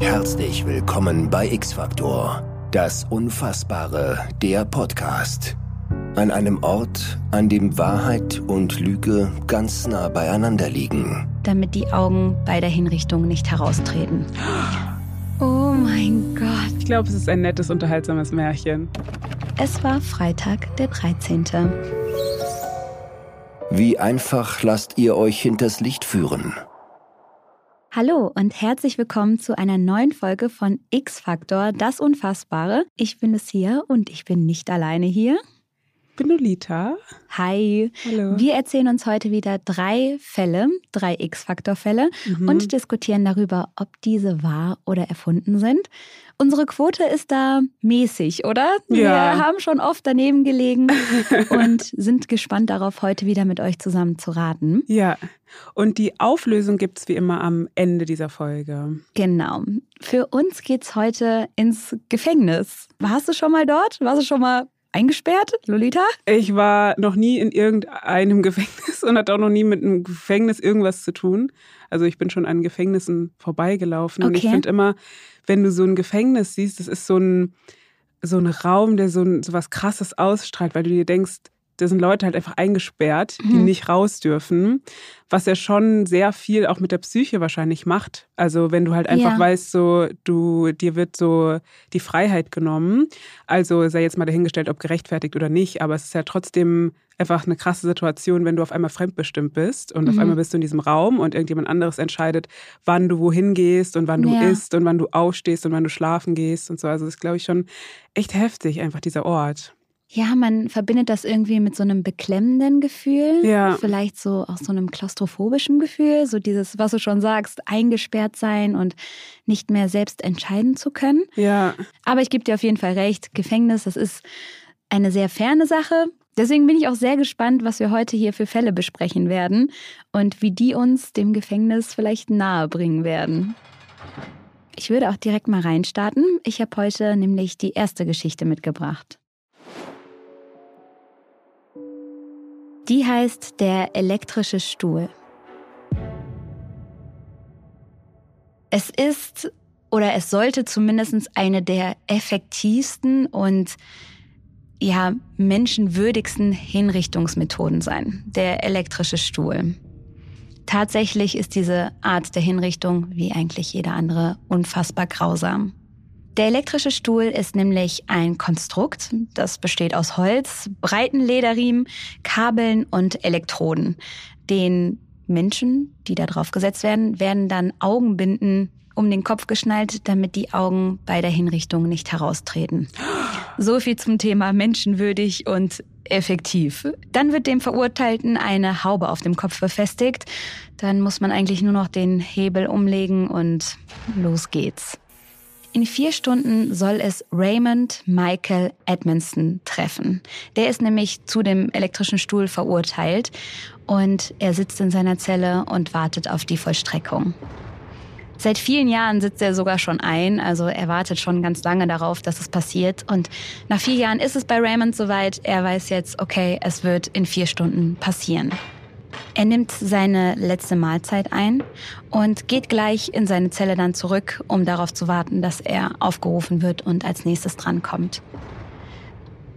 Herzlich willkommen bei X-Factor, das Unfassbare, der Podcast. An einem Ort, an dem Wahrheit und Lüge ganz nah beieinander liegen. damit die Augen bei der Hinrichtung nicht heraustreten. Oh mein Gott. Ich glaube, es ist ein nettes, unterhaltsames Märchen. Es war Freitag, der 13. Wie einfach lasst ihr euch hinters Licht führen? Hallo und herzlich willkommen zu einer neuen Folge von X-Factor, das Unfassbare. Ich bin es hier und ich bin nicht alleine hier. Bin Lolita. Hi. Hallo. Wir erzählen uns heute wieder drei Fälle, drei X-Factor-Fälle Mhm. und diskutieren darüber, ob diese wahr oder erfunden sind. Unsere Quote ist da mäßig, oder? Ja. Wir haben schon oft daneben gelegen und sind gespannt darauf, heute wieder mit euch zusammen zu raten. Ja, und die Auflösung gibt es wie immer am Ende dieser Folge. Genau. Für uns geht's heute ins Gefängnis. Warst du schon mal dort? Warst du schon mal eingesperrt, Lolita? Ich war noch nie in irgendeinem Gefängnis und hatte auch noch nie mit einem Gefängnis irgendwas zu tun. Also ich bin schon an Gefängnissen vorbeigelaufen und ich Okay. finde immer, wenn du so ein Gefängnis siehst, das ist so ein, so ein Raum, der so, ein, so was Krasses ausstrahlt, weil du dir denkst, da sind Leute halt einfach eingesperrt, die Mhm. nicht raus dürfen, was ja schon sehr viel auch mit der Psyche wahrscheinlich macht. Also wenn du halt einfach Ja. weißt, so du dir wird so die Freiheit genommen. Also sei jetzt mal dahingestellt, ob gerechtfertigt oder nicht, aber es ist ja trotzdem einfach eine krasse Situation, wenn du auf einmal fremdbestimmt bist und auf Mhm. einmal bist du in diesem Raum und irgendjemand anderes entscheidet, wann du wohin gehst und wann du Ja. isst und wann du aufstehst und wann du schlafen gehst und so. Also das ist, glaube ich, schon echt heftig, einfach dieser Ort. Ja, man verbindet das irgendwie mit so einem beklemmenden Gefühl. Ja. Vielleicht so auch so einem klaustrophobischen Gefühl. So dieses, was du schon sagst, eingesperrt sein und nicht mehr selbst entscheiden zu können. Ja, Aber ich gebe dir auf jeden Fall recht, Gefängnis, das ist eine sehr ferne Sache. Deswegen bin ich auch sehr gespannt, was wir heute hier für Fälle besprechen werden und wie die uns dem Gefängnis vielleicht nahe bringen werden. Ich würde auch direkt mal reinstarten. Ich habe heute nämlich die erste Geschichte mitgebracht. Die heißt Der elektrische Stuhl. Es ist oder es sollte zumindest eine der effektivsten und ja, menschenwürdigsten Hinrichtungsmethoden sein, der elektrische Stuhl. Tatsächlich ist diese Art der Hinrichtung, wie eigentlich jede andere, unfassbar grausam. Der elektrische Stuhl ist nämlich ein Konstrukt, das besteht aus Holz, breiten Lederriemen, Kabeln und Elektroden. Den Menschen, die da drauf gesetzt werden, werden dann Augenbinden um den Kopf geschnallt, damit die Augen bei der Hinrichtung nicht heraustreten. So viel zum Thema menschenwürdig und effektiv. Dann wird dem Verurteilten eine Haube auf dem Kopf befestigt. Dann muss man eigentlich nur noch den Hebel umlegen und los geht's. In vier Stunden soll es Raymond Michael Edmondson treffen. Der ist nämlich zu dem elektrischen Stuhl verurteilt und er sitzt in seiner Zelle und wartet auf die Vollstreckung. Seit vielen Jahren sitzt er sogar schon ein, also er wartet schon ganz lange darauf, dass es passiert. Und nach vier Jahren ist es bei Raymond soweit. Er weiß jetzt, okay, es wird in vier Stunden passieren. Er nimmt seine letzte Mahlzeit ein und geht gleich in seine Zelle dann zurück, um darauf zu warten, dass er aufgerufen wird und als nächstes drankommt.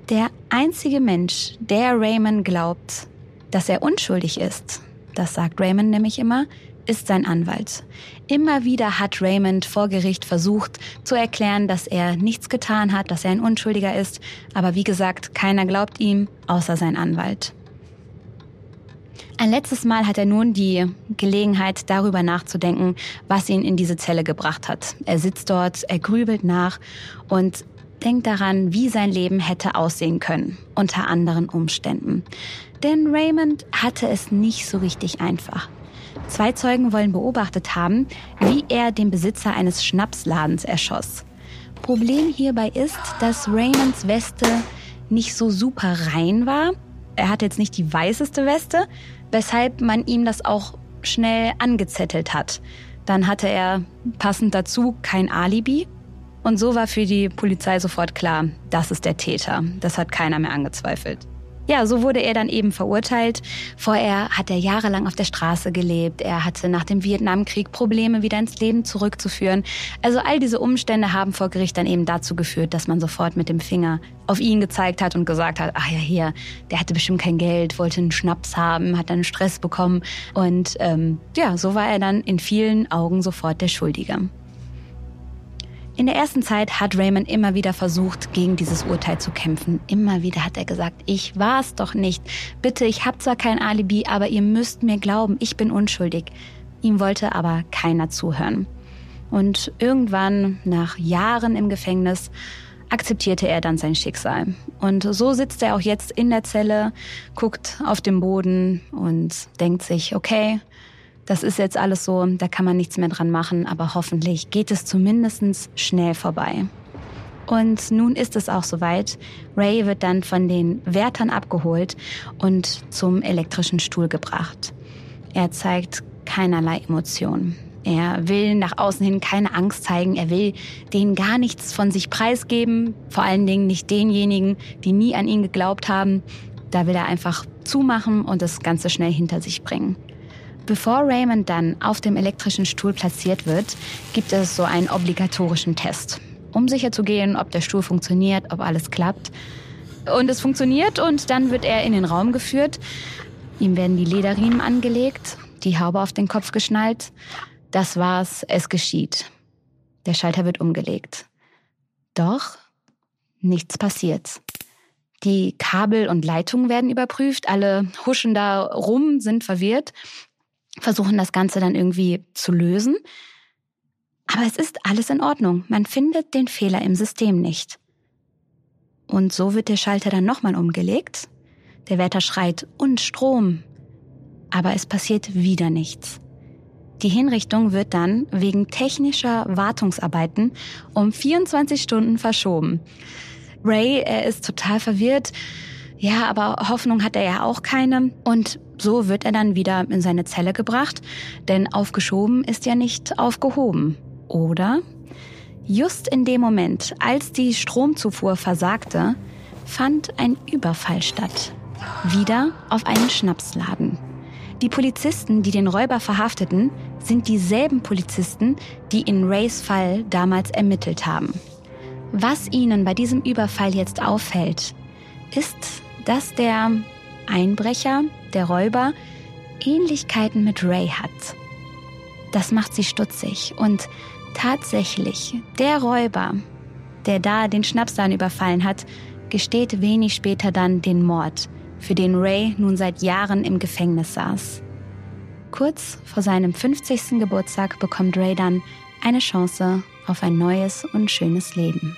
Der einzige Mensch, der Raymond glaubt, dass er unschuldig ist, das sagt Raymond nämlich immer, ist sein Anwalt. Immer wieder hat Raymond vor Gericht versucht zu erklären, dass er nichts getan hat, dass er ein Unschuldiger ist, aber wie gesagt, keiner glaubt ihm, außer sein Anwalt. Ein letztes Mal hat er nun die Gelegenheit, darüber nachzudenken, was ihn in diese Zelle gebracht hat. Er sitzt dort, er grübelt nach und denkt daran, wie sein Leben hätte aussehen können, unter anderen Umständen. Denn Raymond hatte es nicht so richtig einfach. Zwei Zeugen wollen beobachtet haben, wie er den Besitzer eines Schnapsladens erschoss. Problem hierbei ist, dass Raymonds Weste nicht so super rein war. Er hatte jetzt nicht die weißeste Weste, weshalb man ihm das auch schnell angezettelt hat. Dann hatte er passend dazu kein Alibi. Und so war für die Polizei sofort klar, das ist der Täter. Das hat keiner mehr angezweifelt. Ja, so wurde er dann eben verurteilt. Vorher hat er jahrelang auf der Straße gelebt. Er hatte nach dem Vietnamkrieg Probleme, wieder ins Leben zurückzuführen. Also all diese Umstände haben vor Gericht dann eben dazu geführt, dass man sofort mit dem Finger auf ihn gezeigt hat und gesagt hat, ach ja, hier, der hatte bestimmt kein Geld, wollte einen Schnaps haben, hat dann Stress bekommen. Und ähm, ja, so war er dann in vielen Augen sofort der Schuldige. In der ersten Zeit hat Raymond immer wieder versucht, gegen dieses Urteil zu kämpfen. Immer wieder hat er gesagt, ich war es doch nicht. Bitte, ich habe zwar kein Alibi, aber ihr müsst mir glauben, ich bin unschuldig. Ihm wollte aber keiner zuhören. Und irgendwann, nach Jahren im Gefängnis, akzeptierte er dann sein Schicksal. Und so sitzt er auch jetzt in der Zelle, guckt auf den Boden und denkt sich, okay, das ist jetzt alles so, da kann man nichts mehr dran machen, aber hoffentlich geht es zumindest schnell vorbei. Und nun ist es auch soweit. Ray wird dann von den Wärtern abgeholt und zum elektrischen Stuhl gebracht. Er zeigt keinerlei Emotionen. Er will nach außen hin keine Angst zeigen. Er will denen gar nichts von sich preisgeben. Vor allen Dingen nicht denjenigen, die nie an ihn geglaubt haben. Da will er einfach zumachen und das Ganze schnell hinter sich bringen. Bevor Raymond dann auf dem elektrischen Stuhl platziert wird, gibt es so einen obligatorischen Test, um sicherzugehen, ob der Stuhl funktioniert, ob alles klappt. Und es funktioniert und dann wird er in den Raum geführt. Ihm werden die Lederriemen angelegt, die Haube auf den Kopf geschnallt. Das war's, es geschieht. Der Schalter wird umgelegt. Doch nichts passiert. Die Kabel und Leitungen werden überprüft, alle huschen da rum, sind verwirrt versuchen das Ganze dann irgendwie zu lösen. Aber es ist alles in Ordnung. Man findet den Fehler im System nicht. Und so wird der Schalter dann nochmal umgelegt. Der Wärter schreit und Strom. Aber es passiert wieder nichts. Die Hinrichtung wird dann wegen technischer Wartungsarbeiten um 24 Stunden verschoben. Ray, er ist total verwirrt. Ja, aber Hoffnung hat er ja auch keine. Und so wird er dann wieder in seine Zelle gebracht, denn aufgeschoben ist ja nicht aufgehoben. Oder? Just in dem Moment, als die Stromzufuhr versagte, fand ein Überfall statt. Wieder auf einen Schnapsladen. Die Polizisten, die den Räuber verhafteten, sind dieselben Polizisten, die in Rays Fall damals ermittelt haben. Was ihnen bei diesem Überfall jetzt auffällt, ist, dass der Einbrecher, der Räuber, Ähnlichkeiten mit Ray hat. Das macht sie stutzig und tatsächlich, der Räuber, der da den Schnapsdan überfallen hat, gesteht wenig später dann den Mord, für den Ray nun seit Jahren im Gefängnis saß. Kurz vor seinem 50. Geburtstag bekommt Ray dann eine Chance auf ein neues und schönes Leben.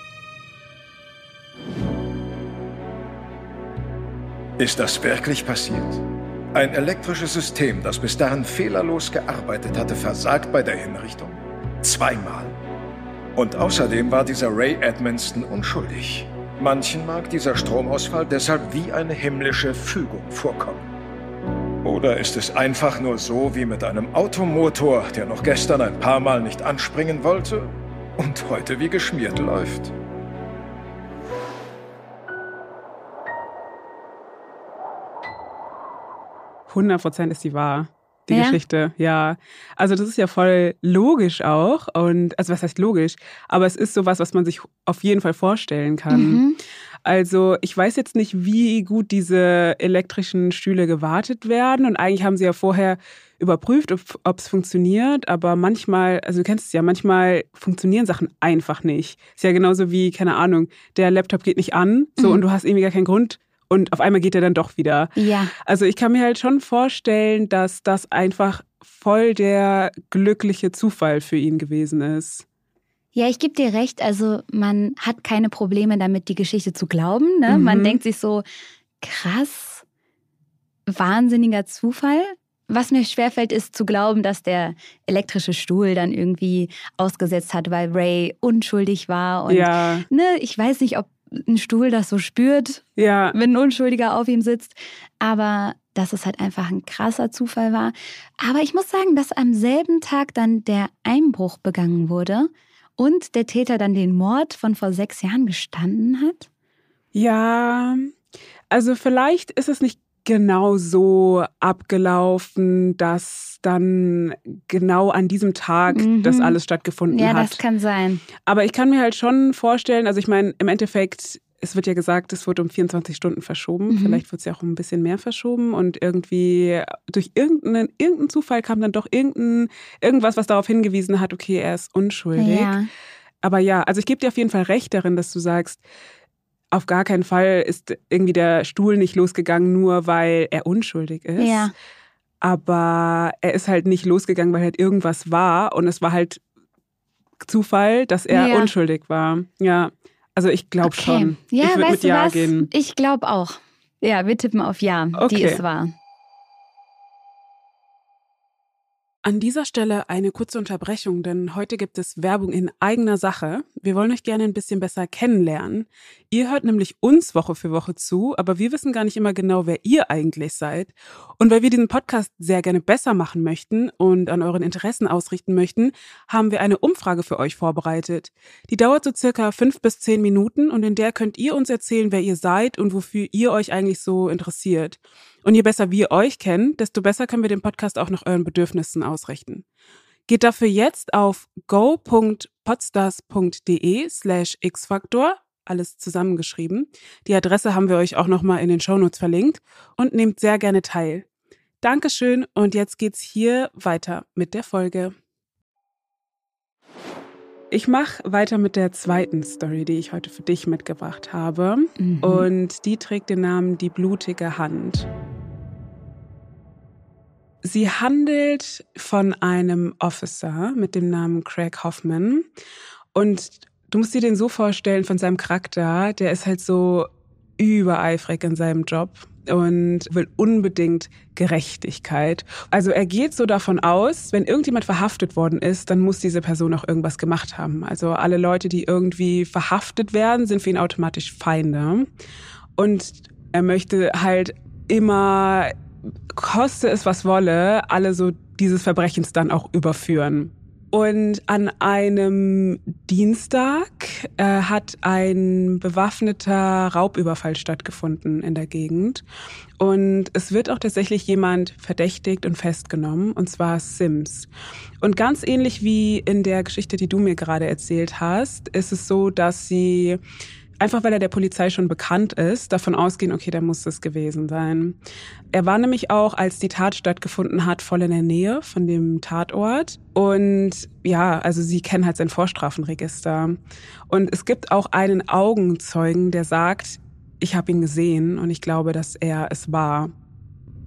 Ist das wirklich passiert? Ein elektrisches System, das bis dahin fehlerlos gearbeitet hatte, versagt bei der Hinrichtung. Zweimal. Und außerdem war dieser Ray Edmonston unschuldig. Manchen mag dieser Stromausfall deshalb wie eine himmlische Fügung vorkommen. Oder ist es einfach nur so wie mit einem Automotor, der noch gestern ein paar Mal nicht anspringen wollte und heute wie geschmiert läuft? 100 Prozent ist die wahr. Die ja? Geschichte, ja. Also das ist ja voll logisch auch. Und also was heißt logisch? Aber es ist sowas, was man sich auf jeden Fall vorstellen kann. Mhm. Also ich weiß jetzt nicht, wie gut diese elektrischen Stühle gewartet werden. Und eigentlich haben sie ja vorher überprüft, ob es funktioniert. Aber manchmal, also du kennst es ja, manchmal funktionieren Sachen einfach nicht. Ist ja genauso wie, keine Ahnung, der Laptop geht nicht an. So mhm. und du hast irgendwie gar keinen Grund, und auf einmal geht er dann doch wieder. Ja. Also ich kann mir halt schon vorstellen, dass das einfach voll der glückliche Zufall für ihn gewesen ist. Ja, ich gebe dir recht. Also man hat keine Probleme damit, die Geschichte zu glauben. Ne? Mhm. Man denkt sich so, krass, wahnsinniger Zufall. Was mir schwerfällt, ist zu glauben, dass der elektrische Stuhl dann irgendwie ausgesetzt hat, weil Ray unschuldig war. Und ja. ne, ich weiß nicht, ob ein Stuhl das so spürt, ja. wenn ein Unschuldiger auf ihm sitzt. Aber dass es halt einfach ein krasser Zufall war. Aber ich muss sagen, dass am selben Tag dann der Einbruch begangen wurde und der Täter dann den Mord von vor sechs Jahren gestanden hat. Ja, Also vielleicht ist es nicht genau so abgelaufen, dass dann genau an diesem Tag mhm. das alles stattgefunden ja, hat. Ja, das kann sein. Aber ich kann mir halt schon vorstellen, also ich meine, im Endeffekt, es wird ja gesagt, es wurde um 24 Stunden verschoben. Mhm. Vielleicht wird es ja auch ein bisschen mehr verschoben und irgendwie durch irgendeinen, irgendeinen Zufall kam dann doch irgendein, irgendwas, was darauf hingewiesen hat, okay, er ist unschuldig. Ja. Aber ja, also ich gebe dir auf jeden Fall recht darin, dass du sagst, auf gar keinen Fall ist irgendwie der Stuhl nicht losgegangen, nur weil er unschuldig ist. Ja. Aber er ist halt nicht losgegangen, weil halt irgendwas war. Und es war halt Zufall, dass er ja. unschuldig war. Ja. Also ich glaube okay. schon. Ja, ich würde mit Ja was? gehen. Ich glaube auch. Ja, wir tippen auf Ja, okay. die es war. An dieser Stelle eine kurze Unterbrechung, denn heute gibt es Werbung in eigener Sache. Wir wollen euch gerne ein bisschen besser kennenlernen. Ihr hört nämlich uns Woche für Woche zu, aber wir wissen gar nicht immer genau, wer ihr eigentlich seid. Und weil wir diesen Podcast sehr gerne besser machen möchten und an euren Interessen ausrichten möchten, haben wir eine Umfrage für euch vorbereitet. Die dauert so circa fünf bis zehn Minuten und in der könnt ihr uns erzählen, wer ihr seid und wofür ihr euch eigentlich so interessiert. Und je besser wir euch kennen, desto besser können wir den Podcast auch nach euren Bedürfnissen ausrichten. Geht dafür jetzt auf go.podstars.de slash xfaktor, alles zusammengeschrieben. Die Adresse haben wir euch auch nochmal in den Shownotes verlinkt und nehmt sehr gerne teil. Dankeschön und jetzt geht's hier weiter mit der Folge. Ich mache weiter mit der zweiten Story, die ich heute für dich mitgebracht habe. Mhm. Und die trägt den Namen Die blutige Hand. Sie handelt von einem Officer mit dem Namen Craig Hoffman. Und du musst dir den so vorstellen von seinem Charakter, der ist halt so übereifrig in seinem Job und will unbedingt Gerechtigkeit. Also er geht so davon aus, wenn irgendjemand verhaftet worden ist, dann muss diese Person auch irgendwas gemacht haben. Also alle Leute, die irgendwie verhaftet werden, sind für ihn automatisch Feinde. Und er möchte halt immer koste es was wolle, alle so dieses Verbrechens dann auch überführen. Und an einem Dienstag äh, hat ein bewaffneter Raubüberfall stattgefunden in der Gegend. Und es wird auch tatsächlich jemand verdächtigt und festgenommen, und zwar Sims. Und ganz ähnlich wie in der Geschichte, die du mir gerade erzählt hast, ist es so, dass sie einfach weil er der Polizei schon bekannt ist, davon ausgehen, okay, der muss es gewesen sein. Er war nämlich auch, als die Tat stattgefunden hat, voll in der Nähe von dem Tatort. Und ja, also sie kennen halt sein Vorstrafenregister. Und es gibt auch einen Augenzeugen, der sagt, ich habe ihn gesehen und ich glaube, dass er es war.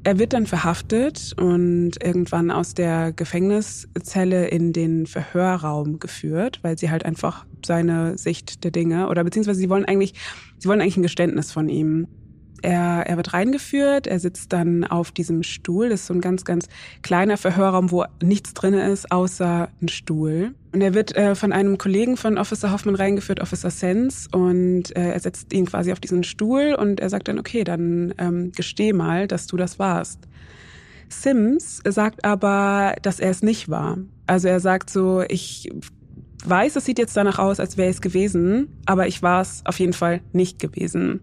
Er wird dann verhaftet und irgendwann aus der Gefängniszelle in den Verhörraum geführt, weil sie halt einfach seine Sicht der Dinge oder beziehungsweise sie wollen eigentlich, sie wollen eigentlich ein Geständnis von ihm. Er, er wird reingeführt, er sitzt dann auf diesem Stuhl. Das ist so ein ganz, ganz kleiner Verhörraum, wo nichts drin ist, außer ein Stuhl. Und er wird äh, von einem Kollegen von Officer Hoffman reingeführt, Officer Sense, und äh, er setzt ihn quasi auf diesen Stuhl und er sagt dann, okay, dann ähm, gesteh mal, dass du das warst. Sims sagt aber, dass er es nicht war. Also er sagt so, ich weiß, es sieht jetzt danach aus, als wäre es gewesen, aber ich war es auf jeden Fall nicht gewesen.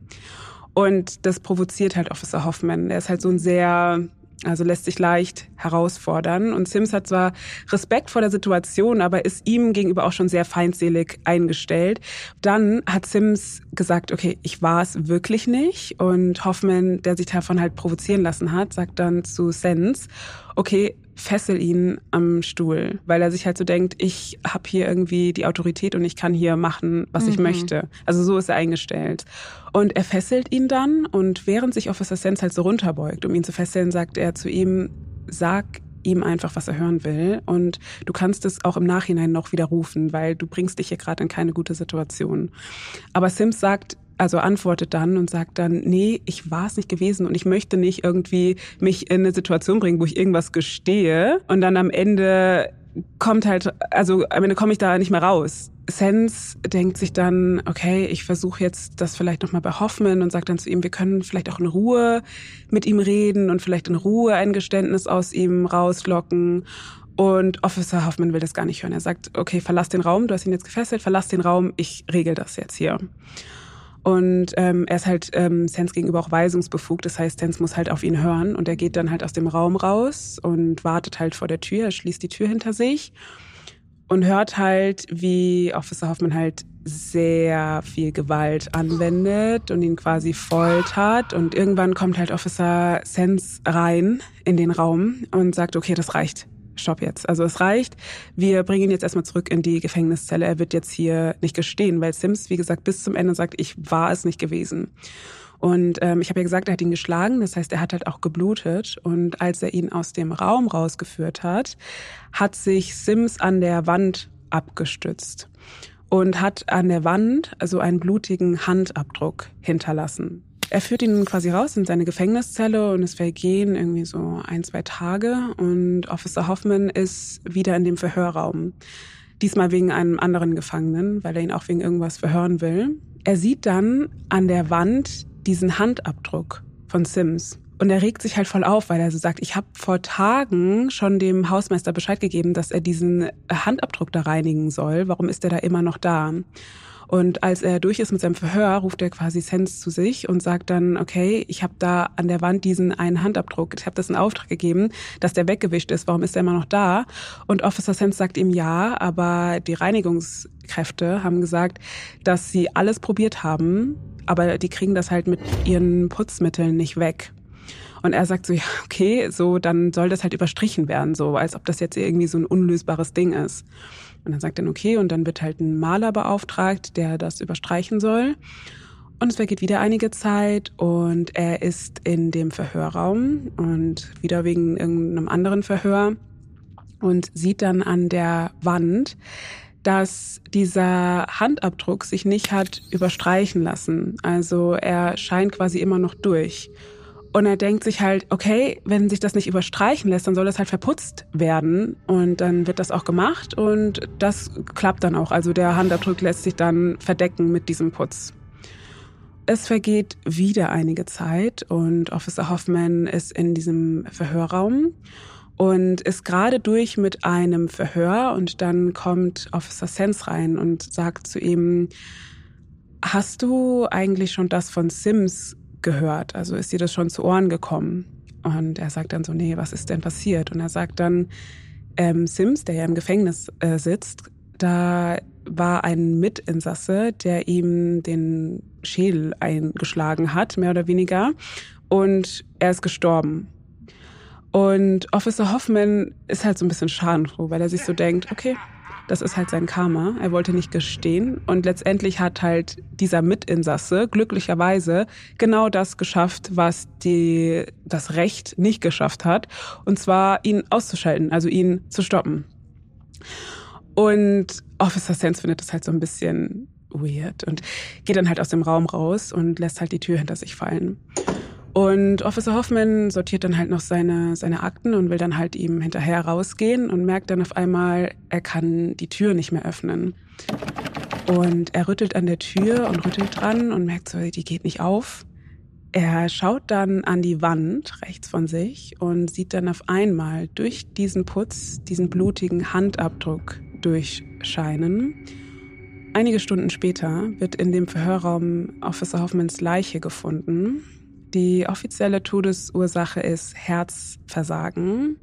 Und das provoziert halt Officer Hoffman. Er ist halt so ein sehr, also lässt sich leicht herausfordern. Und Sims hat zwar Respekt vor der Situation, aber ist ihm gegenüber auch schon sehr feindselig eingestellt. Dann hat Sims gesagt, okay, ich war es wirklich nicht. Und Hoffman, der sich davon halt provozieren lassen hat, sagt dann zu Sense, okay, fessel ihn am Stuhl, weil er sich halt so denkt, ich habe hier irgendwie die Autorität und ich kann hier machen, was mhm. ich möchte. Also so ist er eingestellt. Und er fesselt ihn dann und während sich Officer Sense halt so runterbeugt, um ihn zu fesseln, sagt er zu ihm, sag ihm einfach, was er hören will. Und du kannst es auch im Nachhinein noch widerrufen, weil du bringst dich hier gerade in keine gute Situation. Aber Sims sagt, also antwortet dann und sagt dann, nee, ich war es nicht gewesen und ich möchte nicht irgendwie mich in eine Situation bringen, wo ich irgendwas gestehe und dann am Ende kommt halt, also am Ende komme ich da nicht mehr raus. Sense denkt sich dann, okay, ich versuche jetzt das vielleicht nochmal bei Hoffman und sagt dann zu ihm, wir können vielleicht auch in Ruhe mit ihm reden und vielleicht in Ruhe ein Geständnis aus ihm rauslocken. Und Officer Hoffman will das gar nicht hören. Er sagt, okay, verlass den Raum, du hast ihn jetzt gefesselt, verlass den Raum, ich regel das jetzt hier. Und ähm, er ist halt ähm, Sens gegenüber auch weisungsbefugt. Das heißt, Sens muss halt auf ihn hören. Und er geht dann halt aus dem Raum raus und wartet halt vor der Tür. Er schließt die Tür hinter sich und hört halt, wie Officer Hoffman halt sehr viel Gewalt anwendet und ihn quasi foltert. Und irgendwann kommt halt Officer Sens rein in den Raum und sagt, okay, das reicht stopp jetzt. Also es reicht. Wir bringen ihn jetzt erstmal zurück in die Gefängniszelle. Er wird jetzt hier nicht gestehen, weil Sims, wie gesagt, bis zum Ende sagt, ich war es nicht gewesen. Und ähm, ich habe ja gesagt, er hat ihn geschlagen, das heißt, er hat halt auch geblutet. Und als er ihn aus dem Raum rausgeführt hat, hat sich Sims an der Wand abgestützt und hat an der Wand also einen blutigen Handabdruck hinterlassen. Er führt ihn quasi raus in seine Gefängniszelle und es vergehen irgendwie so ein, zwei Tage und Officer Hoffman ist wieder in dem Verhörraum. Diesmal wegen einem anderen Gefangenen, weil er ihn auch wegen irgendwas verhören will. Er sieht dann an der Wand diesen Handabdruck von Sims. Und er regt sich halt voll auf, weil er so sagt, ich habe vor Tagen schon dem Hausmeister Bescheid gegeben, dass er diesen Handabdruck da reinigen soll. Warum ist er da immer noch da? Und als er durch ist mit seinem Verhör, ruft er quasi Sens zu sich und sagt dann, okay, ich habe da an der Wand diesen einen Handabdruck. Ich habe das in Auftrag gegeben, dass der weggewischt ist. Warum ist er immer noch da? Und Officer Sens sagt ihm ja, aber die Reinigungskräfte haben gesagt, dass sie alles probiert haben, aber die kriegen das halt mit ihren Putzmitteln nicht weg. Und er sagt so, ja, okay, so, dann soll das halt überstrichen werden, so, als ob das jetzt irgendwie so ein unlösbares Ding ist. Und dann sagt er, okay, und dann wird halt ein Maler beauftragt, der das überstreichen soll. Und es vergeht wieder einige Zeit und er ist in dem Verhörraum und wieder wegen irgendeinem anderen Verhör und sieht dann an der Wand, dass dieser Handabdruck sich nicht hat überstreichen lassen. Also er scheint quasi immer noch durch. Und er denkt sich halt, okay, wenn sich das nicht überstreichen lässt, dann soll das halt verputzt werden. Und dann wird das auch gemacht und das klappt dann auch. Also der Handabdruck lässt sich dann verdecken mit diesem Putz. Es vergeht wieder einige Zeit und Officer Hoffman ist in diesem Verhörraum und ist gerade durch mit einem Verhör und dann kommt Officer Sense rein und sagt zu ihm, hast du eigentlich schon das von Sims gehört? Also ist dir das schon zu Ohren gekommen? Und er sagt dann so, nee, was ist denn passiert? Und er sagt dann, ähm, Sims, der ja im Gefängnis äh, sitzt, da war ein Mitinsasse, der ihm den Schädel eingeschlagen hat, mehr oder weniger. Und er ist gestorben. Und Officer Hoffman ist halt so ein bisschen schadenfroh, weil er sich so denkt, okay, das ist halt sein Karma. Er wollte nicht gestehen. Und letztendlich hat halt dieser Mitinsasse glücklicherweise genau das geschafft, was die, das Recht nicht geschafft hat. Und zwar ihn auszuschalten, also ihn zu stoppen. Und Officer Sense findet das halt so ein bisschen weird und geht dann halt aus dem Raum raus und lässt halt die Tür hinter sich fallen. Und Officer Hoffman sortiert dann halt noch seine, seine Akten und will dann halt ihm hinterher rausgehen und merkt dann auf einmal, er kann die Tür nicht mehr öffnen. Und er rüttelt an der Tür und rüttelt dran und merkt so, die geht nicht auf. Er schaut dann an die Wand rechts von sich und sieht dann auf einmal durch diesen Putz diesen blutigen Handabdruck durchscheinen. Einige Stunden später wird in dem Verhörraum Officer Hoffmans Leiche gefunden die offizielle Todesursache ist Herzversagen.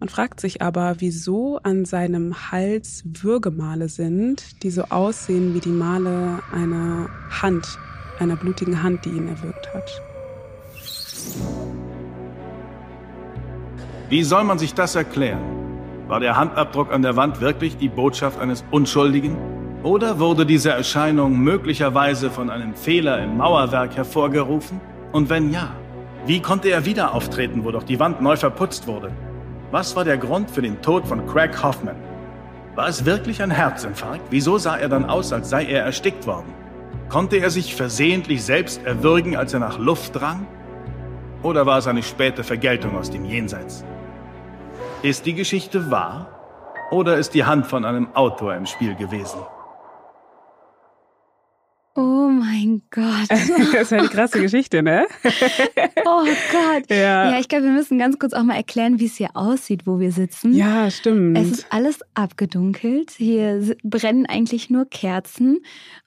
Man fragt sich aber, wieso an seinem Hals Würgemale sind, die so aussehen wie die Male einer Hand, einer blutigen Hand, die ihn erwürgt hat. Wie soll man sich das erklären? War der Handabdruck an der Wand wirklich die Botschaft eines Unschuldigen? Oder wurde diese Erscheinung möglicherweise von einem Fehler im Mauerwerk hervorgerufen? Und wenn ja, wie konnte er wieder auftreten, wo doch die Wand neu verputzt wurde? Was war der Grund für den Tod von Craig Hoffman? War es wirklich ein Herzinfarkt? Wieso sah er dann aus, als sei er erstickt worden? Konnte er sich versehentlich selbst erwürgen, als er nach Luft drang? Oder war es eine späte Vergeltung aus dem Jenseits? Ist die Geschichte wahr? Oder ist die Hand von einem Autor im Spiel gewesen? Oh mein Gott. das ist eine krasse Geschichte, ne? oh Gott. Ja, ja ich glaube, wir müssen ganz kurz auch mal erklären, wie es hier aussieht, wo wir sitzen. Ja, stimmt. Es ist alles abgedunkelt. Hier brennen eigentlich nur Kerzen.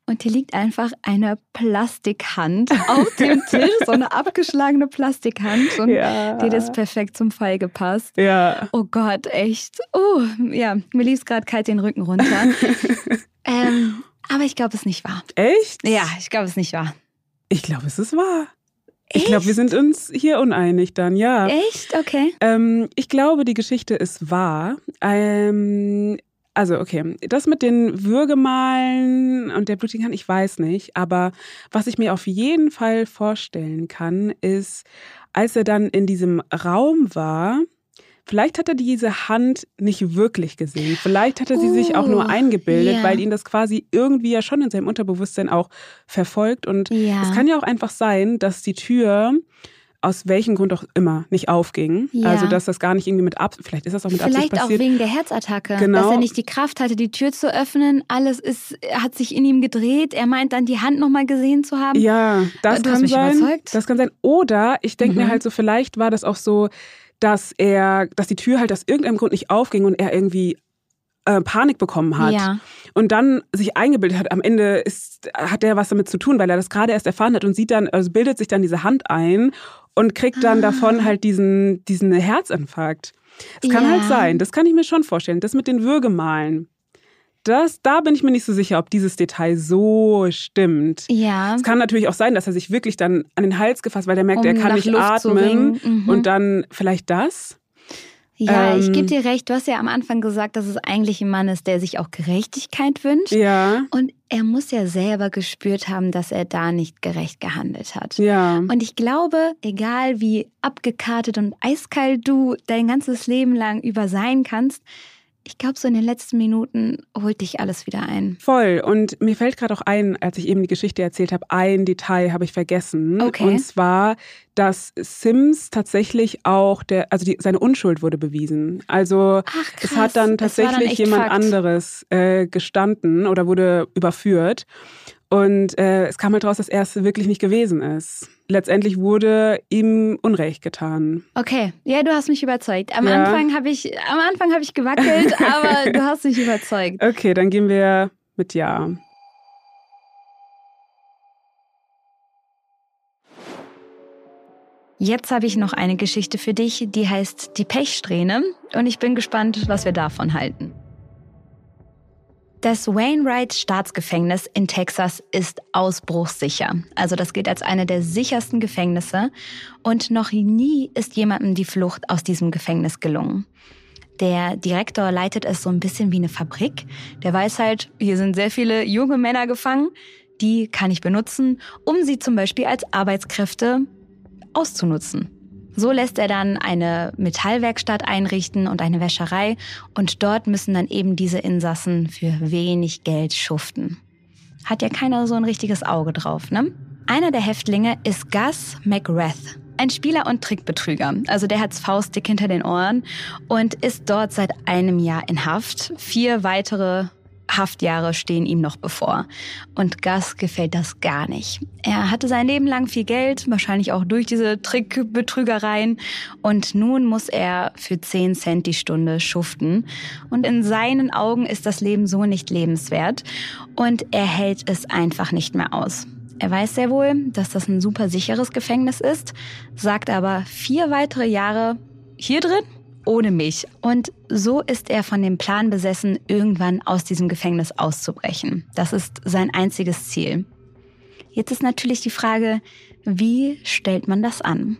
Und hier liegt einfach eine Plastikhand auf dem Tisch, so eine abgeschlagene Plastikhand. Und ja. die ist perfekt zum Fall gepasst. Ja. Oh Gott, echt. Oh, ja, mir lief gerade kalt den Rücken runter. ähm, aber ich glaube, es ist nicht wahr. Echt? Ja, ich glaube, es ist nicht wahr. Ich glaube, es ist wahr. Ich glaube, wir sind uns hier uneinig dann, ja. Echt? Okay. Ähm, ich glaube, die Geschichte ist wahr. Ähm, also, okay, das mit den Würgemalen und der blutigen Hand, ich weiß nicht. Aber was ich mir auf jeden Fall vorstellen kann, ist, als er dann in diesem Raum war, Vielleicht hat er diese Hand nicht wirklich gesehen. Vielleicht hat er sie uh, sich auch nur oh, eingebildet, yeah. weil ihn das quasi irgendwie ja schon in seinem Unterbewusstsein auch verfolgt. Und ja. es kann ja auch einfach sein, dass die Tür aus welchem Grund auch immer nicht aufging. Ja. Also dass das gar nicht irgendwie mit Absicht, vielleicht ist das auch mit vielleicht Absicht passiert. Vielleicht auch wegen der Herzattacke, genau. dass er nicht die Kraft hatte, die Tür zu öffnen. Alles ist, hat sich in ihm gedreht. Er meint dann, die Hand nochmal gesehen zu haben. Ja, das du kann sein. Überzeugt. Das kann sein. Oder ich denke mhm. mir halt so, vielleicht war das auch so, dass er, dass die Tür halt aus irgendeinem Grund nicht aufging und er irgendwie äh, Panik bekommen hat ja. und dann sich eingebildet hat, am Ende ist, hat er was damit zu tun, weil er das gerade erst erfahren hat und sieht dann, also bildet sich dann diese Hand ein und kriegt dann ah. davon halt diesen, diesen Herzinfarkt. Es kann halt ja. halt sein, das kann ich mir schon vorstellen. Das mit den Würgemalen das, da bin ich mir nicht so sicher, ob dieses Detail so stimmt. Ja. Es kann natürlich auch sein, dass er sich wirklich dann an den Hals gefasst, weil er merkt, um er kann nicht Luft atmen. Mhm. Und dann vielleicht das. Ja, ähm, ich gebe dir recht. Du hast ja am Anfang gesagt, dass es eigentlich ein Mann ist, der sich auch Gerechtigkeit wünscht. Ja. Und er muss ja selber gespürt haben, dass er da nicht gerecht gehandelt hat. Ja. Und ich glaube, egal wie abgekartet und eiskalt du dein ganzes Leben lang über sein kannst, ich glaube, so in den letzten Minuten holt dich alles wieder ein. Voll. Und mir fällt gerade auch ein, als ich eben die Geschichte erzählt habe, ein Detail habe ich vergessen. Okay. Und zwar, dass Sims tatsächlich auch der, also die, seine Unschuld wurde bewiesen. Also Ach, es hat dann tatsächlich dann jemand Fakt. anderes äh, gestanden oder wurde überführt. Und äh, es kam halt raus, dass er es wirklich nicht gewesen ist. Letztendlich wurde ihm Unrecht getan. Okay, ja, du hast mich überzeugt. Am ja. Anfang habe ich, am Anfang habe ich gewackelt, aber du hast mich überzeugt. Okay, dann gehen wir mit Ja. Jetzt habe ich noch eine Geschichte für dich, die heißt Die Pechsträhne und ich bin gespannt, was wir davon halten. Das Wainwright Staatsgefängnis in Texas ist ausbruchssicher. Also das gilt als eine der sichersten Gefängnisse. Und noch nie ist jemandem die Flucht aus diesem Gefängnis gelungen. Der Direktor leitet es so ein bisschen wie eine Fabrik. Der weiß halt, hier sind sehr viele junge Männer gefangen. Die kann ich benutzen, um sie zum Beispiel als Arbeitskräfte auszunutzen. So lässt er dann eine Metallwerkstatt einrichten und eine Wäscherei und dort müssen dann eben diese Insassen für wenig Geld schuften. Hat ja keiner so ein richtiges Auge drauf, ne? Einer der Häftlinge ist Gus McGrath, ein Spieler und Trickbetrüger. Also der hat's faustdick hinter den Ohren und ist dort seit einem Jahr in Haft. Vier weitere Haftjahre stehen ihm noch bevor. Und Gus gefällt das gar nicht. Er hatte sein Leben lang viel Geld, wahrscheinlich auch durch diese Trickbetrügereien. Und nun muss er für 10 Cent die Stunde schuften. Und in seinen Augen ist das Leben so nicht lebenswert. Und er hält es einfach nicht mehr aus. Er weiß sehr wohl, dass das ein super sicheres Gefängnis ist, sagt aber vier weitere Jahre hier drin ohne mich. Und so ist er von dem Plan besessen, irgendwann aus diesem Gefängnis auszubrechen. Das ist sein einziges Ziel. Jetzt ist natürlich die Frage, wie stellt man das an?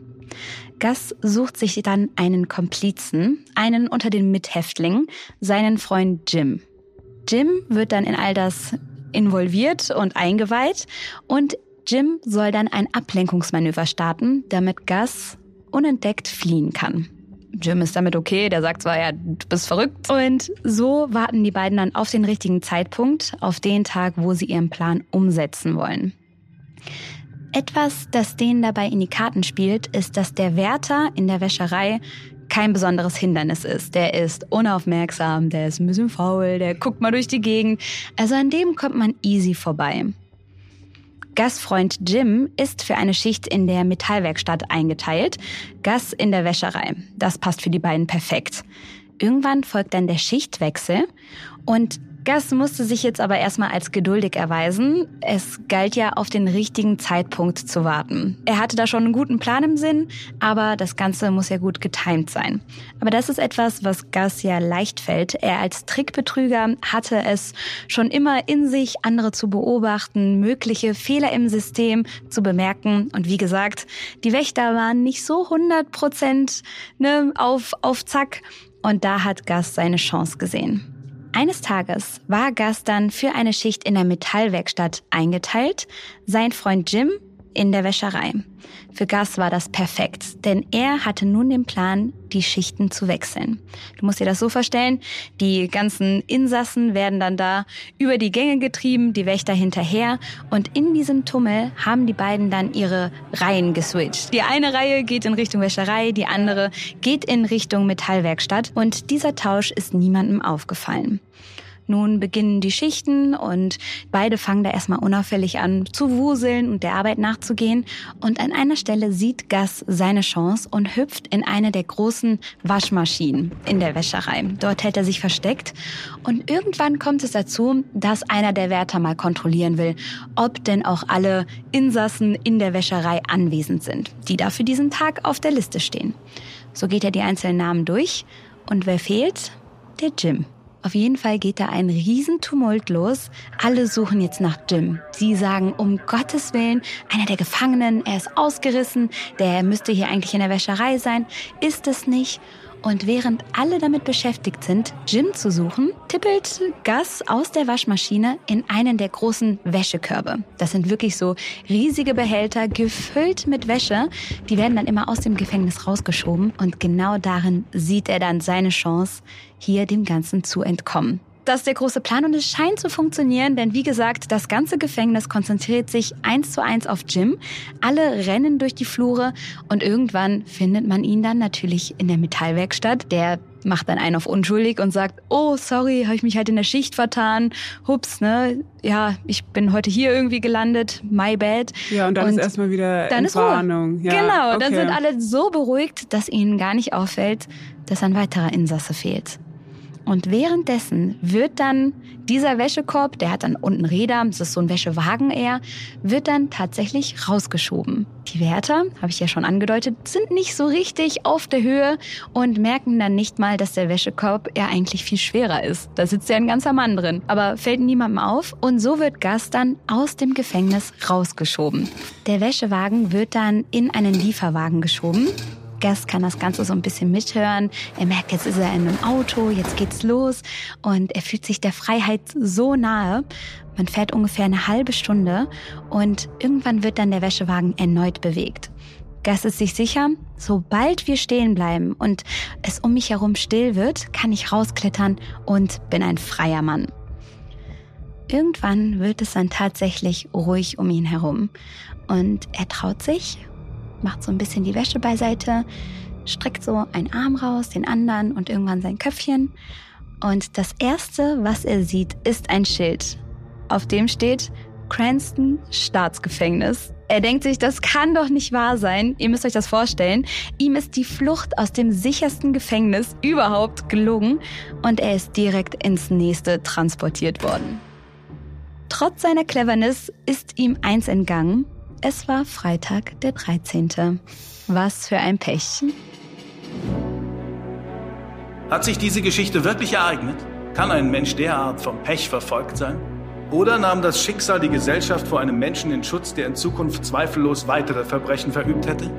Gus sucht sich dann einen Komplizen, einen unter den Mithäftlingen, seinen Freund Jim. Jim wird dann in all das involviert und eingeweiht und Jim soll dann ein Ablenkungsmanöver starten, damit Gus unentdeckt fliehen kann. Jim ist damit okay, der sagt zwar, ja, du bist verrückt. Und so warten die beiden dann auf den richtigen Zeitpunkt, auf den Tag, wo sie ihren Plan umsetzen wollen. Etwas, das denen dabei in die Karten spielt, ist, dass der Wärter in der Wäscherei kein besonderes Hindernis ist. Der ist unaufmerksam, der ist ein bisschen faul, der guckt mal durch die Gegend. Also an dem kommt man easy vorbei. Gus Freund Jim ist für eine Schicht in der Metallwerkstatt eingeteilt, Gus in der Wäscherei. Das passt für die beiden perfekt. Irgendwann folgt dann der Schichtwechsel und Gus musste sich jetzt aber erstmal als geduldig erweisen. Es galt ja auf den richtigen Zeitpunkt zu warten. Er hatte da schon einen guten Plan im Sinn, aber das Ganze muss ja gut getimt sein. Aber das ist etwas, was Gus ja leicht fällt. Er als Trickbetrüger hatte es schon immer in sich, andere zu beobachten, mögliche Fehler im System zu bemerken. Und wie gesagt, die Wächter waren nicht so 100 Prozent ne, auf, auf Zack. Und da hat Gus seine Chance gesehen. Eines Tages war Gus dann für eine Schicht in der Metallwerkstatt eingeteilt, sein Freund Jim in der Wäscherei. Für Gus war das perfekt, denn er hatte nun den Plan, die Schichten zu wechseln. Du musst dir das so vorstellen, die ganzen Insassen werden dann da über die Gänge getrieben, die Wächter hinterher und in diesem Tummel haben die beiden dann ihre Reihen geswitcht. Die eine Reihe geht in Richtung Wäscherei, die andere geht in Richtung Metallwerkstatt und dieser Tausch ist niemandem aufgefallen. Nun beginnen die Schichten und beide fangen da erstmal unauffällig an zu wuseln und der Arbeit nachzugehen. Und an einer Stelle sieht Gus seine Chance und hüpft in eine der großen Waschmaschinen in der Wäscherei. Dort hält er sich versteckt und irgendwann kommt es dazu, dass einer der Wärter mal kontrollieren will, ob denn auch alle Insassen in der Wäscherei anwesend sind, die da für diesen Tag auf der Liste stehen. So geht er die einzelnen Namen durch und wer fehlt? Der Jim. Auf jeden Fall geht da ein Riesentumult los. Alle suchen jetzt nach Jim. Sie sagen, um Gottes Willen, einer der Gefangenen, er ist ausgerissen, der müsste hier eigentlich in der Wäscherei sein. Ist es nicht? Und während alle damit beschäftigt sind, Jim zu suchen, tippelt Gus aus der Waschmaschine in einen der großen Wäschekörbe. Das sind wirklich so riesige Behälter gefüllt mit Wäsche. Die werden dann immer aus dem Gefängnis rausgeschoben. Und genau darin sieht er dann seine Chance, hier dem Ganzen zu entkommen. Das ist der große Plan und es scheint zu funktionieren, denn wie gesagt, das ganze Gefängnis konzentriert sich eins zu eins auf Jim. Alle rennen durch die Flure und irgendwann findet man ihn dann natürlich in der Metallwerkstatt. Der macht dann einen auf unschuldig und sagt, oh, sorry, habe ich mich halt in der Schicht vertan. Hups, ne? Ja, ich bin heute hier irgendwie gelandet. My bad. Ja, und dann und ist erstmal wieder dann Entwarnung. Ist Ruhe. Ja, genau, okay. dann sind alle so beruhigt, dass ihnen gar nicht auffällt, dass ein weiterer Insasse fehlt. Und währenddessen wird dann dieser Wäschekorb, der hat dann unten Räder, das ist so ein Wäschewagen eher, wird dann tatsächlich rausgeschoben. Die Wärter, habe ich ja schon angedeutet, sind nicht so richtig auf der Höhe und merken dann nicht mal, dass der Wäschekorb ja eigentlich viel schwerer ist. Da sitzt ja ein ganzer Mann drin. Aber fällt niemandem auf und so wird Gas dann aus dem Gefängnis rausgeschoben. Der Wäschewagen wird dann in einen Lieferwagen geschoben Gast kann das Ganze so ein bisschen mithören. Er merkt, jetzt ist er in einem Auto, jetzt geht's los und er fühlt sich der Freiheit so nahe. Man fährt ungefähr eine halbe Stunde und irgendwann wird dann der Wäschewagen erneut bewegt. Gas ist sich sicher, sobald wir stehen bleiben und es um mich herum still wird, kann ich rausklettern und bin ein freier Mann. Irgendwann wird es dann tatsächlich ruhig um ihn herum und er traut sich macht so ein bisschen die Wäsche beiseite, streckt so einen Arm raus, den anderen und irgendwann sein Köpfchen. Und das Erste, was er sieht, ist ein Schild. Auf dem steht Cranston Staatsgefängnis. Er denkt sich, das kann doch nicht wahr sein. Ihr müsst euch das vorstellen. Ihm ist die Flucht aus dem sichersten Gefängnis überhaupt gelungen und er ist direkt ins nächste transportiert worden. Trotz seiner Cleverness ist ihm eins entgangen. Es war Freitag, der 13. Was für ein Pech. Hat sich diese Geschichte wirklich ereignet? Kann ein Mensch derart vom Pech verfolgt sein? Oder nahm das Schicksal die Gesellschaft vor einem Menschen in Schutz, der in Zukunft zweifellos weitere Verbrechen verübt hätte?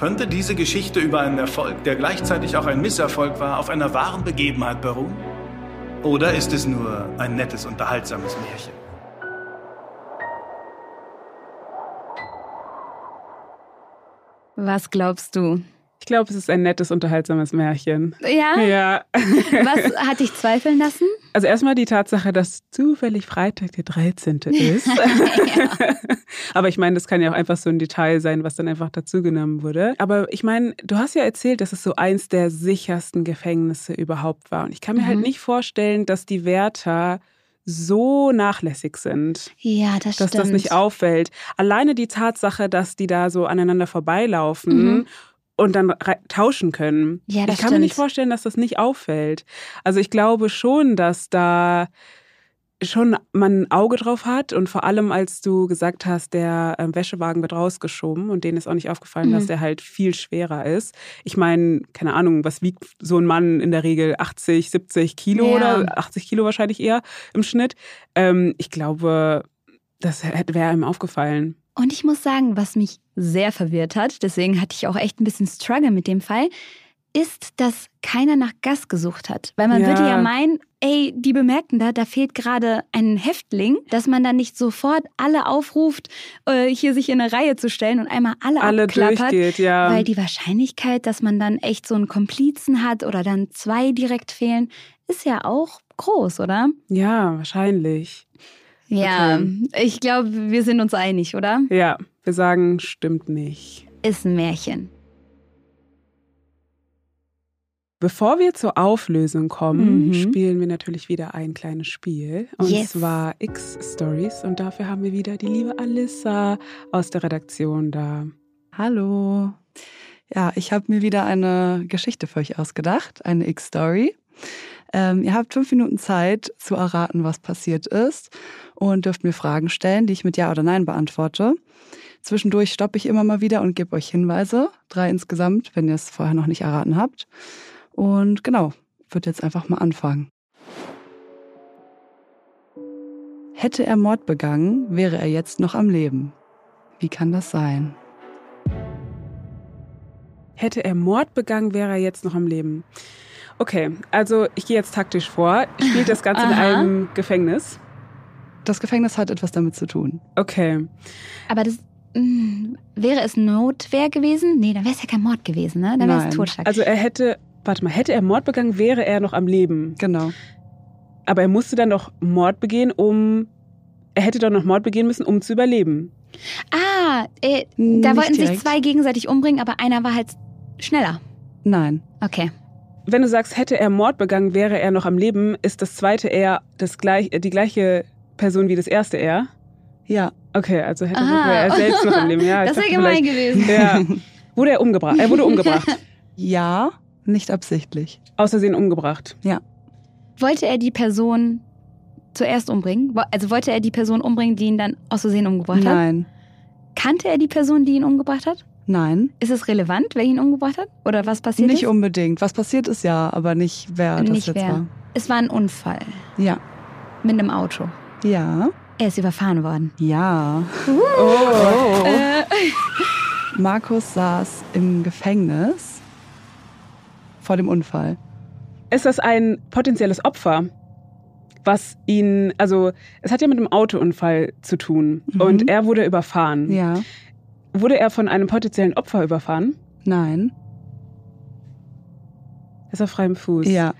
Könnte diese Geschichte über einen Erfolg, der gleichzeitig auch ein Misserfolg war, auf einer wahren Begebenheit beruhen? Oder ist es nur ein nettes, unterhaltsames Märchen? Was glaubst du? Ich glaube, es ist ein nettes, unterhaltsames Märchen. Ja? Ja. Was hat dich zweifeln lassen? Also erstmal die Tatsache, dass zufällig Freitag der 13. ist. Aber ich meine, das kann ja auch einfach so ein Detail sein, was dann einfach dazugenommen wurde. Aber ich meine, du hast ja erzählt, dass es so eins der sichersten Gefängnisse überhaupt war. Und ich kann mir halt mhm. halt nicht vorstellen, dass die Wärter so nachlässig sind. Ja, das dass stimmt. das nicht auffällt. Alleine die Tatsache, dass die da so aneinander vorbeilaufen Mhm. und dann tauschen können. Ja, das ich kann mir nicht stimmt. vorstellen, dass das nicht auffällt. Also ich glaube schon, dass da schon man ein Auge drauf hat und vor allem als du gesagt hast, der ähm, Wäschewagen wird rausgeschoben und denen ist auch nicht aufgefallen, Mhm. dass der halt viel schwerer ist. Ich meine, keine Ahnung, was wiegt so ein Mann in der Regel 80, 70 Kilo Ja. oder 80 Kilo wahrscheinlich eher im Schnitt. Ähm, ich glaube, das hätte- wäre ihm aufgefallen. Und ich muss sagen, was mich sehr verwirrt hat, deswegen hatte ich auch echt ein bisschen Struggle mit dem Fall, ist, dass keiner nach Gas gesucht hat. Weil man Ja. würde ja meinen, ey, die bemerken da, da fehlt gerade ein Häftling, dass man dann nicht sofort alle aufruft, äh, hier sich in eine Reihe zu stellen und einmal alle, Alle abklappert. durchgeht, ja. Weil die Wahrscheinlichkeit, dass man dann echt so einen Komplizen hat oder dann zwei direkt fehlen, ist ja auch groß, oder? ja, wahrscheinlich. Ja, Okay. ich glaube, wir sind uns einig, oder? Ja, wir sagen, stimmt nicht. Ist ein Märchen. Bevor wir zur Auflösung kommen, Mhm. spielen wir natürlich wieder ein kleines Spiel. Und Yes. zwar X-Stories. Und dafür haben wir wieder die liebe Alissa aus der Redaktion da. Hallo. Ja, ich habe mir wieder eine Geschichte für euch ausgedacht, eine X-Story. Ähm, ihr habt fünf Minuten Zeit zu erraten, was passiert ist und dürft mir Fragen stellen, die ich mit Ja oder Nein beantworte. Zwischendurch stoppe ich immer mal wieder und gebe euch Hinweise, drei insgesamt, wenn ihr es vorher noch nicht erraten habt. Und genau, würde jetzt einfach mal anfangen. Hätte er Mord begangen, wäre er jetzt noch am Leben. Wie kann das sein? Hätte er Mord begangen, wäre er jetzt noch am Leben. Okay, also ich gehe jetzt taktisch vor. Spielt das Ganze in einem Gefängnis? Das Gefängnis hat etwas damit zu tun. Okay. Aber das mh, wäre es Notwehr gewesen? Nee, dann wäre es ja kein Mord gewesen, ne? Dann wäre es Nein. Totschlag. Also er hätte, warte mal, hätte er Mord begangen, wäre er noch am Leben. Genau. Aber er musste dann noch Mord begehen, um. Er hätte doch noch Mord begehen müssen, um zu überleben. ah, äh, da Nicht wollten sich direkt. zwei gegenseitig umbringen, aber einer war halt schneller. Nein. Okay. Wenn du sagst, hätte er Mord begangen, wäre er noch am Leben, ist das zweite er das gleich, äh, die gleiche Person wie das erste er? Ja. Okay, also hätte Aha. er selbst noch am Leben. Ja, das wäre gemein gewesen. Ja. Wurde er umgebracht? Er wurde umgebracht. Ja, nicht absichtlich. Aus Versehen umgebracht. Wollte er die Person zuerst umbringen? Also wollte er die Person umbringen, die ihn dann aus Versehen umgebracht hat? Nein. Kannte er die Person, die ihn umgebracht hat? Nein. Ist es relevant, wer ihn umgebracht hat? Oder was passiert Nicht ist? unbedingt. Was passiert ist ja, aber nicht wer das Nicht jetzt wer. war. Es war ein Unfall Ja. mit einem Auto. Ja. Er ist überfahren worden. Ja. Oh. Äh, Markus saß im Gefängnis vor dem Unfall. Ist das ein potenzielles Opfer? Was ihn, also es hat ja mit einem Autounfall zu tun Mhm. und er wurde überfahren. Ja. Wurde er von einem potenziellen Opfer überfahren? Nein. Ist auf freiem Fuß. Ja.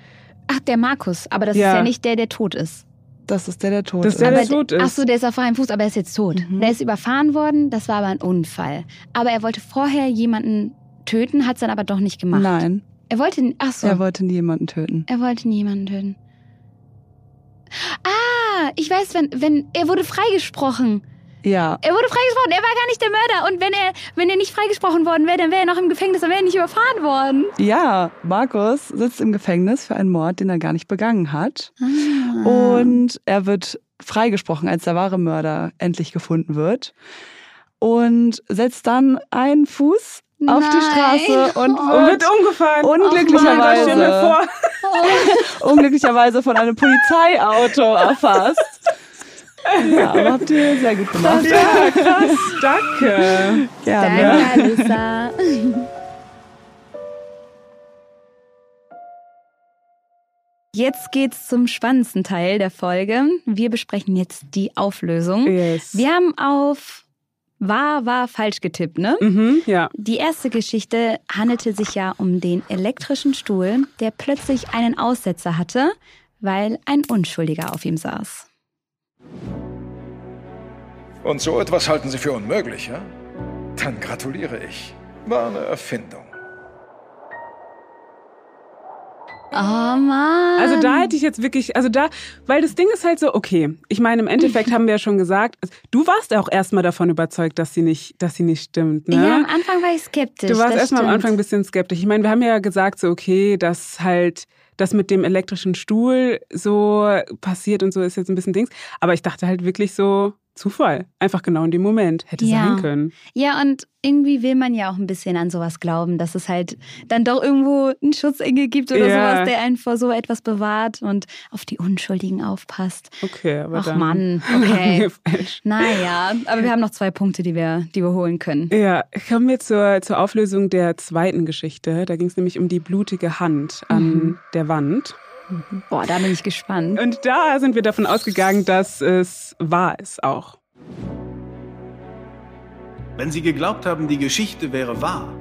ach, der Markus. Aber das Ja. ist ja nicht der, der tot ist. Das ist der, der tot Das ist der, der aber tot ist. Ach so, der ist auf freiem Fuß, aber er ist jetzt tot. Mhm. Der ist überfahren worden, das war aber ein Unfall. Aber er wollte vorher jemanden töten, hat es dann aber doch nicht gemacht. Nein. Er wollte, ach so, Er wollte nie jemanden töten. er wollte niemanden töten. Ah, ich weiß, wenn, wenn, er wurde freigesprochen. Ja. Er wurde freigesprochen, er war gar nicht der Mörder. Und wenn er, wenn er nicht freigesprochen worden wäre, dann wäre er noch im Gefängnis, dann wäre er nicht überfahren worden. Ja, Markus sitzt im Gefängnis für einen Mord, den er gar nicht begangen hat. Ah. Und er wird freigesprochen, als der wahre Mörder endlich gefunden wird. Und setzt dann einen Fuß auf die Nein. Straße und Und wird umgefahren. unglücklicherweise- Oh unglücklicherweise von einem Polizeiauto erfasst. Ja, aber habt ihr sehr gut gemacht. Ja, krass. Danke. Gerne. Danke, Alissa. Jetzt geht's zum spannendsten Teil der Folge. Wir besprechen jetzt die Auflösung. Yes. Wir haben auf wahr, war, falsch getippt, ne? Mhm, ja. Die erste Geschichte handelte sich ja um den elektrischen Stuhl, der plötzlich einen Aussetzer hatte, weil ein Unschuldiger auf ihm saß. Und so etwas halten Sie für unmöglich, ja? Dann gratuliere ich. War eine Erfindung. Oh Mann. Also da hätte ich jetzt wirklich, also da, weil das Ding ist halt so, okay, ich meine, im Endeffekt haben wir ja schon gesagt, du warst auch erstmal davon überzeugt, dass sie nicht, dass sie nicht stimmt, ne? Ja, am Anfang war ich skeptisch. Du warst erstmal am Anfang ein bisschen skeptisch. Ich meine, wir haben ja gesagt, so, okay, dass halt das mit dem elektrischen Stuhl so passiert und so ist jetzt ein bisschen Dings. Aber ich dachte halt wirklich so, Zufall. Einfach genau in dem Moment. Hätte ja. sein können. Ja, und irgendwie will man ja auch ein bisschen an sowas glauben, dass es halt dann doch irgendwo einen Schutzengel gibt oder ja. sowas, der einen vor so etwas bewahrt und auf die Unschuldigen aufpasst. Okay, aber Ach dann Mann, okay. naja, aber wir haben noch zwei Punkte, die wir, die wir holen können. Ja, kommen wir zur, zur Auflösung der zweiten Geschichte. Da ging es nämlich um die blutige Hand an mhm. der Wand. Boah, da bin ich gespannt. Und da sind wir davon ausgegangen, dass es wahr ist auch. Wenn Sie geglaubt haben, die Geschichte wäre wahr,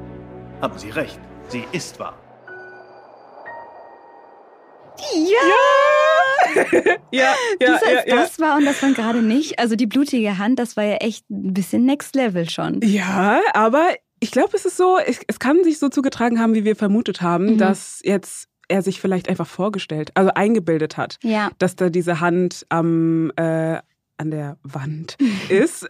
haben Sie recht. Sie ist wahr. Ja! ja, ja, das, ja, ja. das war und das war gerade nicht. Also die blutige Hand, das war ja echt ein bisschen Next Level schon. Ja, aber ich glaube, es ist so, es, kann sich so zugetragen haben, wie wir vermutet haben, mhm. dass jetzt er sich vielleicht einfach vorgestellt, also eingebildet hat, ja. dass da diese Hand am äh, an der Wand ist.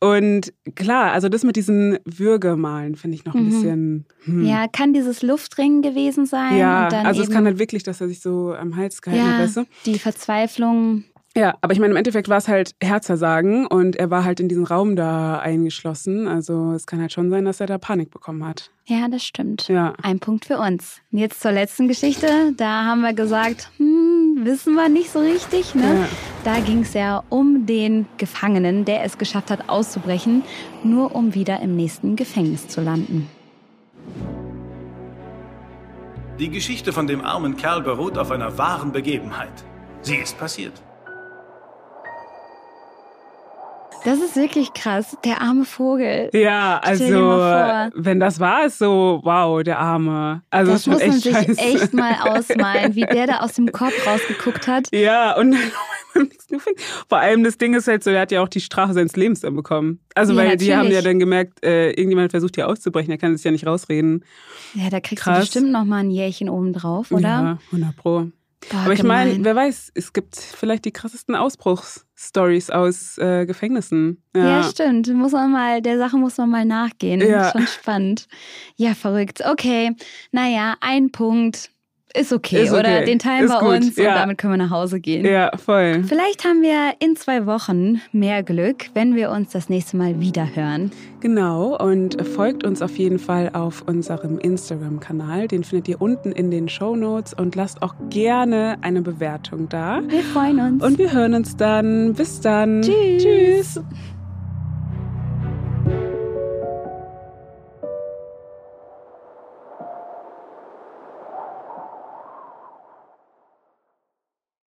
Und klar, also das mit diesen Würgemalen finde ich noch ein mhm. bisschen. Hm. Ja, kann dieses Luftringen gewesen sein? Ja, also es kann halt wirklich, dass er sich so am Hals gehalten ja, hat, weißt du? Die Verzweiflung. Ja, aber ich meine, im Endeffekt war es halt Herzversagen und er war halt in diesen Raum da eingeschlossen. Also es kann halt schon sein, dass er da Panik bekommen hat. Ja, das stimmt. Ja. Ein Punkt für uns. Jetzt zur letzten Geschichte. Da haben wir gesagt, hm, wissen wir nicht so richtig. Ne? Ja. Da ging es ja um den Gefangenen, der es geschafft hat, auszubrechen, nur um wieder im nächsten Gefängnis zu landen. Die Geschichte von dem armen Kerl beruht auf einer wahren Begebenheit. Sie ist passiert. Das ist wirklich krass, der arme Vogel. Ja, also wenn das war, ist so, wow, der arme. Also das muss man sich scheiße. echt mal ausmalen, wie der da aus dem Kopf rausgeguckt hat. Ja, und vor allem das Ding ist halt so, er hat ja auch die Strafe seines Lebens dann bekommen. Also Ja, weil die natürlich. haben ja dann gemerkt, äh, irgendjemand versucht hier auszubrechen, er kann sich ja nicht rausreden. Ja, da kriegst Krass. du bestimmt noch mal ein Jährchen oben drauf, oder? Ja, 100 pro. Boah, Aber ich meine, wer weiß, es gibt vielleicht die krassesten Ausbruchsstories aus äh, Gefängnissen. Ja. stimmt. Muss man mal, der Sache muss man mal nachgehen. Ja. Schon spannend. Ja, verrückt. Okay. Naja, ein Punkt ist okay, Ist okay. oder? Den teilen Ist wir gut. uns und Ja. damit können wir nach Hause gehen. Ja, voll. Vielleicht haben wir in zwei Wochen mehr Glück, wenn wir uns das nächste Mal wieder hören. Genau, und folgt uns auf jeden Fall auf unserem Instagram-Kanal. Den findet ihr unten in den Show Notes und lasst auch gerne eine Bewertung da. Wir freuen uns. Und wir hören uns dann. Bis dann. Tschüss. Tschüss.